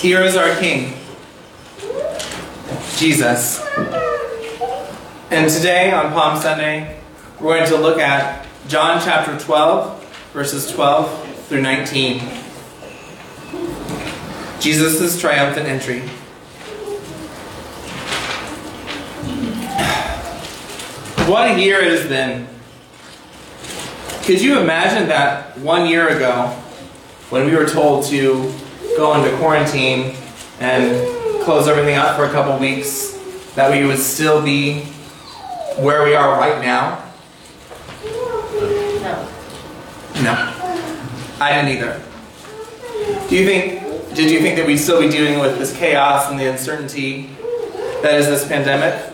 Here is our King, Jesus. And today, on Palm Sunday, we're going to look at John chapter 12, verses 12 through 19. Jesus' triumphant entry. What a year it has been. Could you imagine that one year ago, when we were told to go into quarantine and close everything up for a couple weeks, that we would still be where we are right now? No. No. I didn't either. Do you think, did you think that we'd still be dealing with this chaos and the uncertainty that is this pandemic?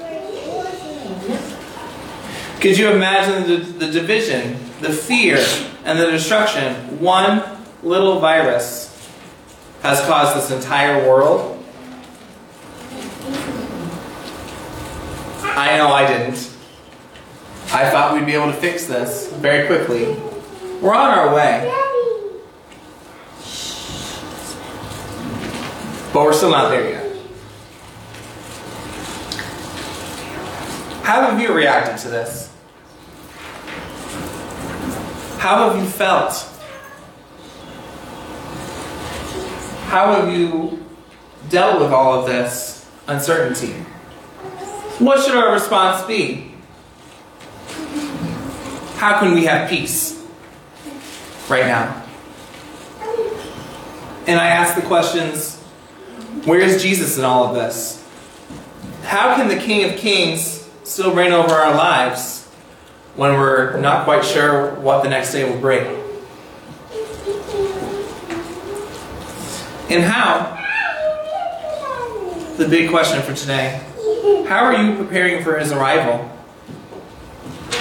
Could you imagine the, the division, the fear, and the destruction one little virus has caused this entire world? I know I didn't. I thought we'd be able to fix this very quickly. We're on our way. But we're still not there yet. How have you reacted to this? How have you felt? How have you dealt with all of this uncertainty? What should our response be? How can we have peace right now? And I ask the questions where is Jesus in all of this? How can the King of Kings still reign over our lives when we're not quite sure what the next day will bring? And how? The big question for today. How are you preparing for his arrival?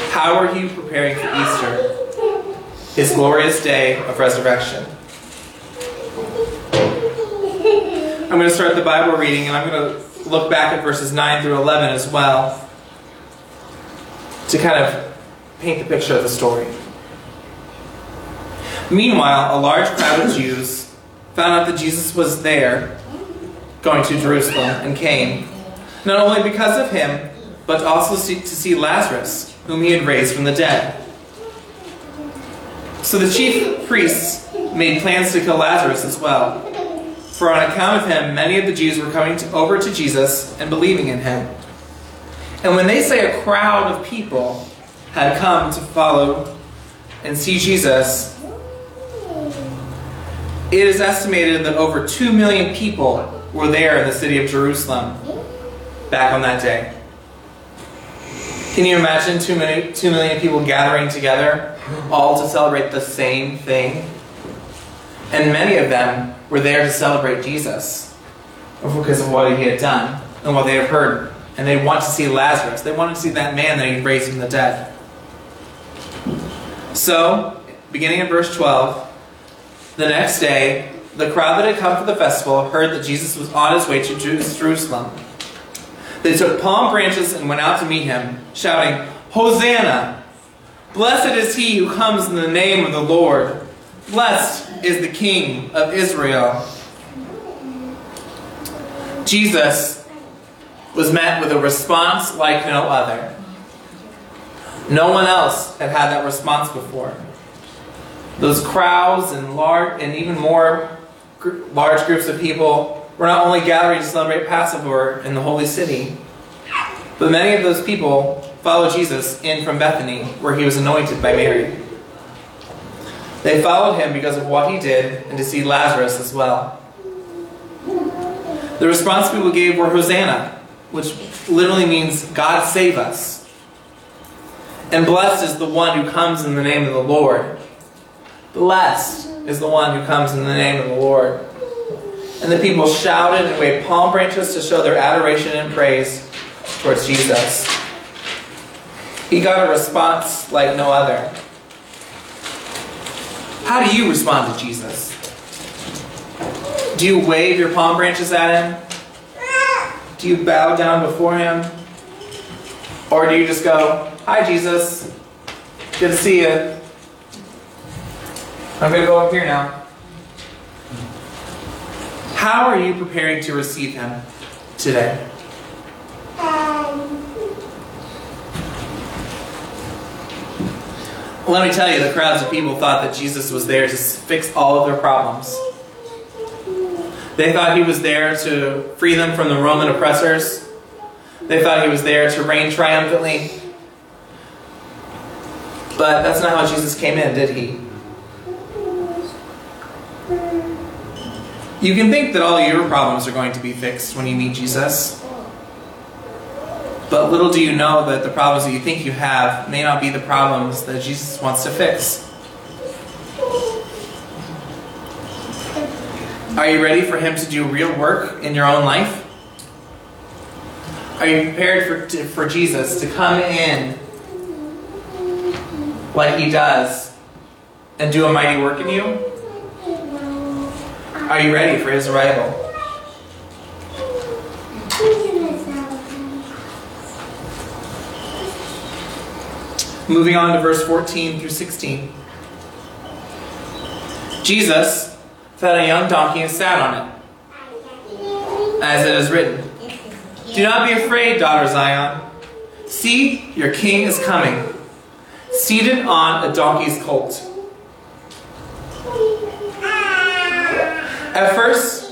How are you preparing for Easter? His glorious day of resurrection. I'm going to start the Bible reading and I'm going to look back at verses 9 through 11 as well to kind of paint the picture of the story. Meanwhile, a large crowd of Jews found out that Jesus was there going to Jerusalem and came, not only because of him, but also to see Lazarus, whom he had raised from the dead. So the chief priests made plans to kill Lazarus as well. For on account of him, many of the Jews were coming to, over to Jesus and believing in him. And when they say a crowd of people had come to follow and see Jesus, it is estimated that over 2 million people were there in the city of Jerusalem back on that day. Can you imagine 2 million, 2 million people gathering together, all to celebrate the same thing? And many of them were there to celebrate Jesus because of what he had done and what they had heard. And they want to see Lazarus. They wanted to see that man that he raised from the dead. So, beginning in verse 12, the next day, the crowd that had come for the festival heard that Jesus was on his way to Jerusalem. They took palm branches and went out to meet him, shouting, Hosanna! Blessed is he who comes in the name of the Lord. Blessed is the King of Israel. Jesus was met with a response like no other. No one else had had that response before. Those crowds and large and even more gr- large groups of people were not only gathering to celebrate Passover in the holy city, but many of those people followed Jesus in from Bethany, where he was anointed by Mary. They followed him because of what he did and to see Lazarus as well. The response people gave were Hosanna, which literally means God save us. And blessed is the one who comes in the name of the Lord. Blessed is the one who comes in the name of the Lord. And the people shouted and waved palm branches to show their adoration and praise towards Jesus. He got a response like no other. How do you respond to Jesus? Do you wave your palm branches at him? Do you bow down before him? Or do you just go, Hi, Jesus. Good to see you. I'm going to go up here now. How are you preparing to receive him today? Let me tell you, the crowds of people thought that Jesus was there to fix all of their problems. They thought he was there to free them from the Roman oppressors. They thought he was there to reign triumphantly. But that's not how Jesus came in, did he? You can think that all your problems are going to be fixed when you meet Jesus. But little do you know that the problems that you think you have may not be the problems that Jesus wants to fix. Are you ready for Him to do real work in your own life? Are you prepared for, for Jesus to come in like He does and do a mighty work in you? Are you ready for His arrival? Moving on to verse 14 through 16. Jesus fed a young donkey and sat on it, as it is written Do not be afraid, daughter Zion. See, your king is coming, seated on a donkey's colt. At first,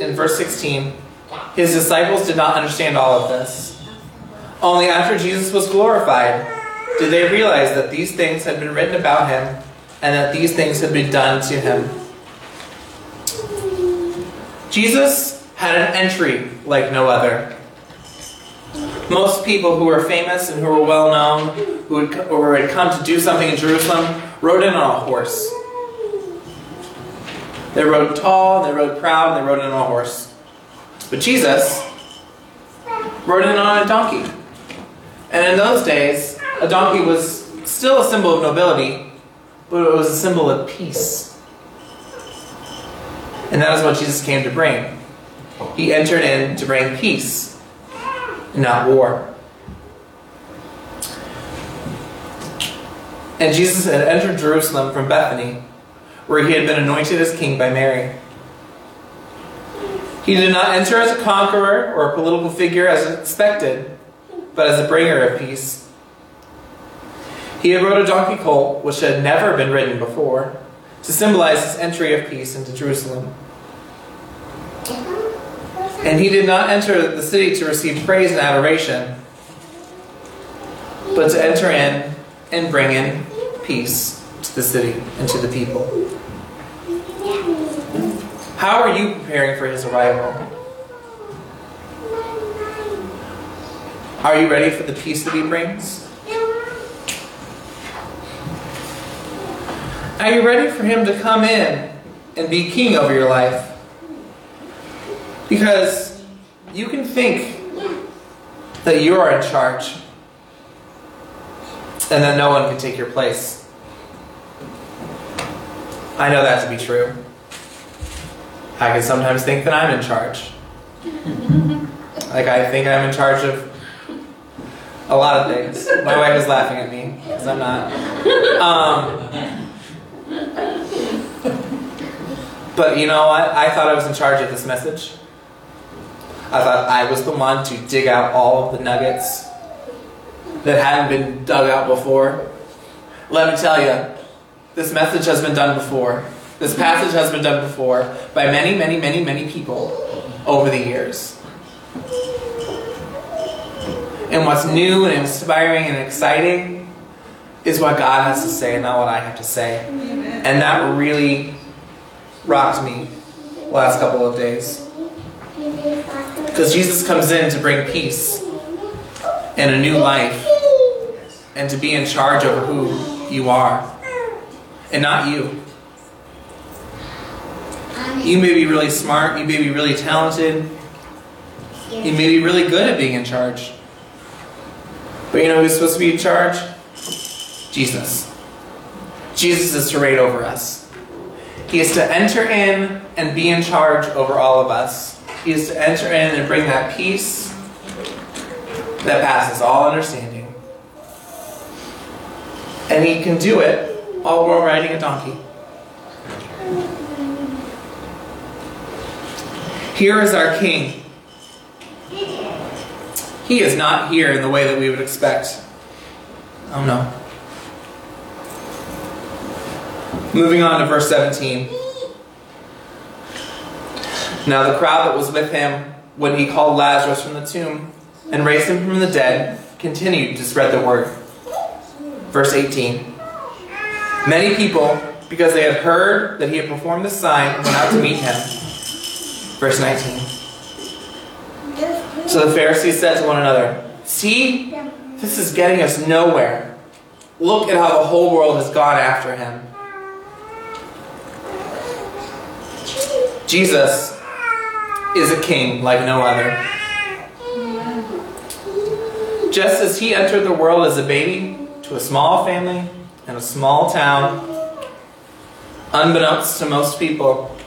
in verse 16, his disciples did not understand all of this. Only after Jesus was glorified did they realize that these things had been written about him and that these things had been done to him. Jesus had an entry like no other. Most people who were famous and who were well known, who had, or had come to do something in Jerusalem, rode in on a horse. They rode tall, and they rode proud, and they rode in on a horse. But Jesus rode in on a donkey. And in those days, a donkey was still a symbol of nobility, but it was a symbol of peace. And that is what Jesus came to bring. He entered in to bring peace, not war. And Jesus had entered Jerusalem from Bethany, where he had been anointed as king by Mary. He did not enter as a conqueror or a political figure as expected, but as a bringer of peace. He had rode a donkey colt, which had never been ridden before, to symbolize his entry of peace into Jerusalem. And he did not enter the city to receive praise and adoration, but to enter in and bring in peace to the city and to the people. How are you preparing for his arrival? Are you ready for the peace that he brings? Are you ready for Him to come in and be king over your life? Because you can think that you are in charge and that no one can take your place. I know that to be true. I can sometimes think that I'm in charge. like I think I'm in charge of a lot of things. My wife is laughing at me because I'm not. Um, but you know what? I thought I was in charge of this message. I thought I was the one to dig out all of the nuggets that hadn't been dug out before. Let me tell you, this message has been done before. This passage has been done before by many, many, many, many people over the years. And what's new and inspiring and exciting is what God has to say, not what I have to say. And that really rocked me last couple of days. Because Jesus comes in to bring peace and a new life and to be in charge over who you are and not you. You may be really smart, you may be really talented, you may be really good at being in charge. But you know who's supposed to be in charge? Jesus. Jesus is to reign over us. He is to enter in and be in charge over all of us. He is to enter in and bring that peace that passes all understanding. And he can do it while we're riding a donkey. Here is our king. He is not here in the way that we would expect. Oh no. Moving on to verse 17. Now the crowd that was with him when he called Lazarus from the tomb and raised him from the dead continued to spread the word. Verse 18. Many people, because they had heard that he had performed the sign, went out to meet him. Verse 19. So the Pharisees said to one another, See, this is getting us nowhere. Look at how the whole world has gone after him. Jesus is a king like no other. Just as he entered the world as a baby to a small family in a small town, unbeknownst to most people,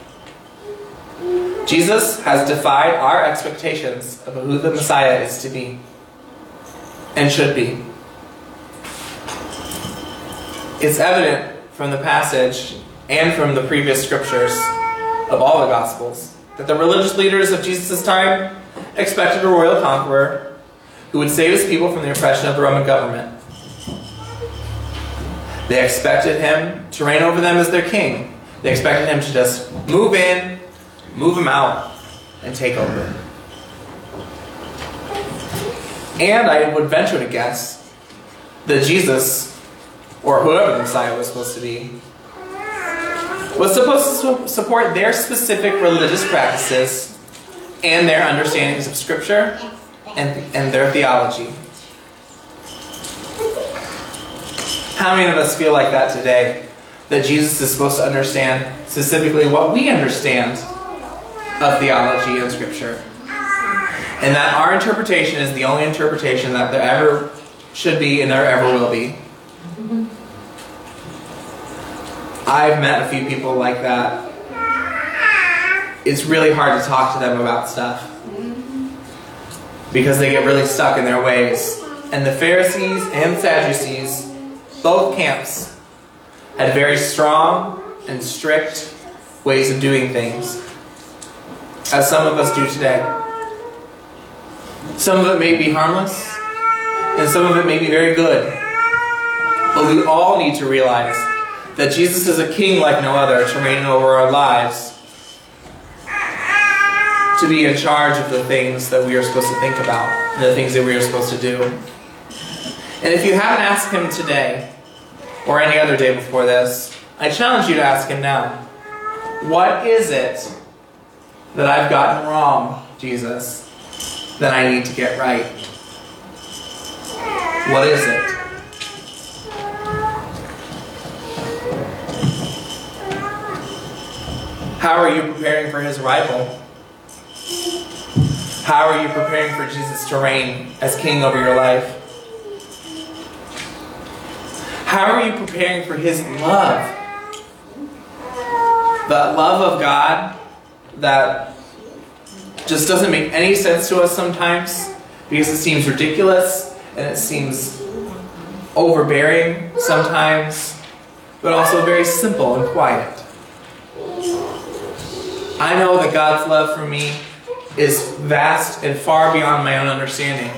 Jesus has defied our expectations of who the Messiah is to be and should be. It's evident from the passage and from the previous scriptures of all the Gospels that the religious leaders of Jesus' time expected a royal conqueror who would save his people from the oppression of the Roman government. They expected him to reign over them as their king. They expected him to just move in, move them out, and take over. And I would venture to guess that Jesus, or whoever the Messiah was supposed to be, was supposed to support their specific religious practices and their understandings of Scripture and, and their theology. How many of us feel like that today? That Jesus is supposed to understand specifically what we understand of theology and Scripture. And that our interpretation is the only interpretation that there ever should be and there ever will be. I've met a few people like that. It's really hard to talk to them about stuff because they get really stuck in their ways. And the Pharisees and Sadducees, both camps, had very strong and strict ways of doing things, as some of us do today. Some of it may be harmless, and some of it may be very good. But we all need to realize that Jesus is a king like no other to reign over our lives, to be in charge of the things that we are supposed to think about, and the things that we are supposed to do. And if you haven't asked him today, or any other day before this, I challenge you to ask him now. What is it that I've gotten wrong, Jesus, that I need to get right? What is it? How are you preparing for his arrival? How are you preparing for Jesus to reign as king over your life? How are you preparing for his love? The love of God that just doesn't make any sense to us sometimes because it seems ridiculous and it seems overbearing sometimes, but also very simple and quiet. I know that God's love for me is vast and far beyond my own understanding.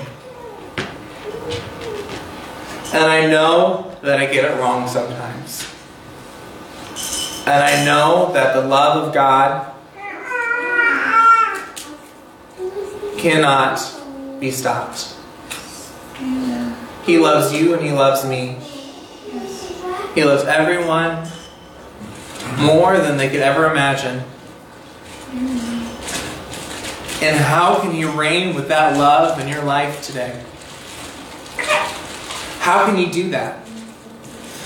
And I know that I get it wrong sometimes. And I know that the love of God cannot be stopped. He loves you and He loves me. He loves everyone more than they could ever imagine. And how can you reign with that love in your life today? How can you do that?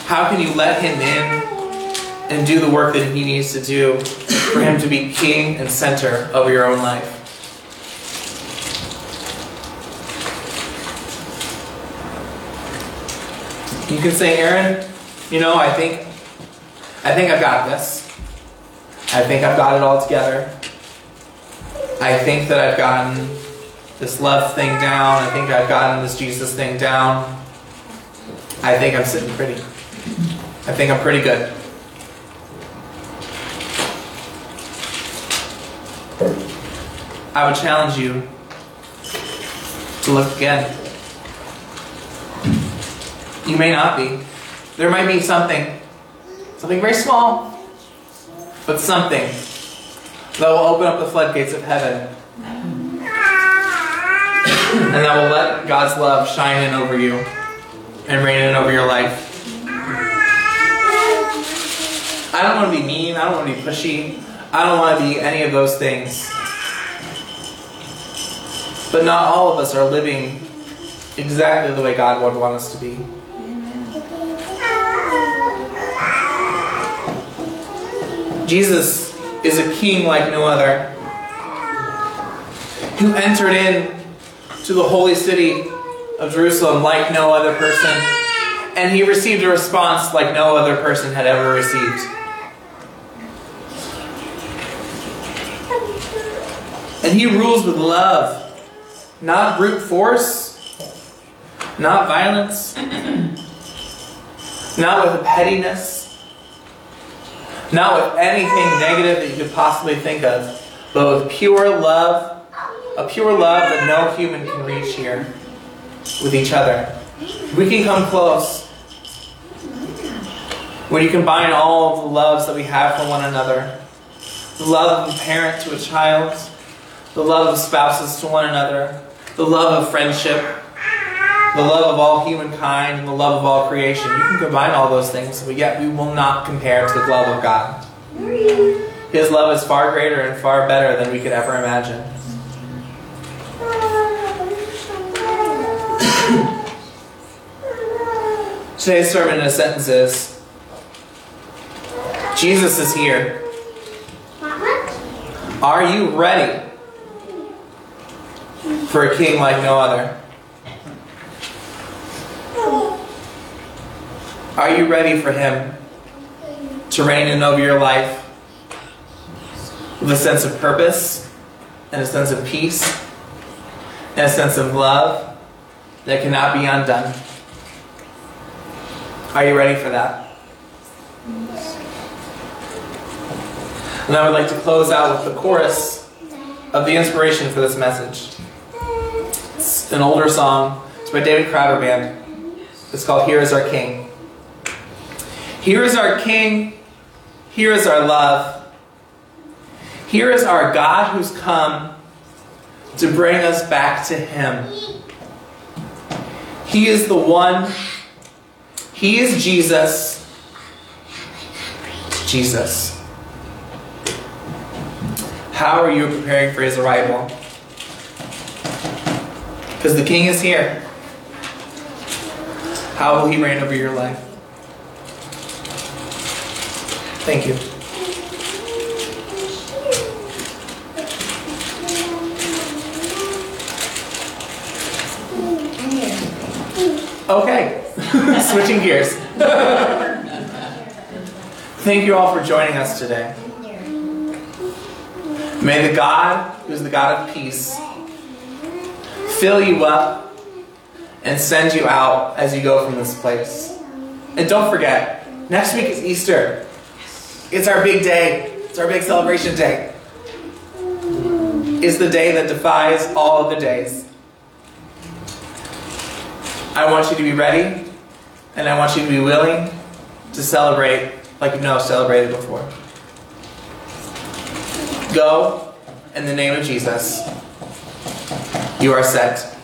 How can you let Him in and do the work that He needs to do for Him to be king and center of your own life? You can say, Aaron, you know, I think I think I've got this. I think I've got it all together. I think that I've gotten this love thing down. I think I've gotten this Jesus thing down. I think I'm sitting pretty. I think I'm pretty good. I would challenge you to look again. You may not be. There might be something, something very small, but something that will open up the floodgates of heaven. And that will let God's love shine in over you and reign in over your life. I don't want to be mean. I don't want to be pushy. I don't want to be any of those things. But not all of us are living exactly the way God would want us to be. Jesus is a king like no other, who entered in to the holy city of Jerusalem like no other person, and he received a response like no other person had ever received. And he rules with love, not brute force, not violence, not with pettiness, not with anything negative that you could possibly think of, but with pure love, a pure love that no human can reach here with each other. We can come close. When you combine all the loves that we have for one another, the love of a parent to a child, the love of spouses to one another, the love of friendship, the love of all humankind, and the love of all creation. You can combine all those things, but yet we will not compare to the love of God. His love is far greater and far better than we could ever imagine. Today's sermon in a sentence is Jesus is here. Are you ready for a king like no other? Are you ready for him to reign in over your life with a sense of purpose and a sense of peace and a sense of love that cannot be undone? Are you ready for that? And I would like to close out with the chorus of the inspiration for this message. It's an older song. It's by David Crowder Band. It's called Here is Our King. Here is our King. Here is our love. Here is our God who's come to bring us back to Him. He is the one. He is Jesus. Jesus. How are you preparing for His arrival? Because the King is here. How will He reign over your life? Thank you. Okay, switching gears. Thank you all for joining us today. May the God, who's the God of peace, fill you up and send you out as you go from this place. And don't forget, next week is Easter. It's our big day. It's our big celebration day. It's the day that defies all of the days. I want you to be ready, and I want you to be willing to celebrate like you've never celebrated before. Go in the name of Jesus. You are set.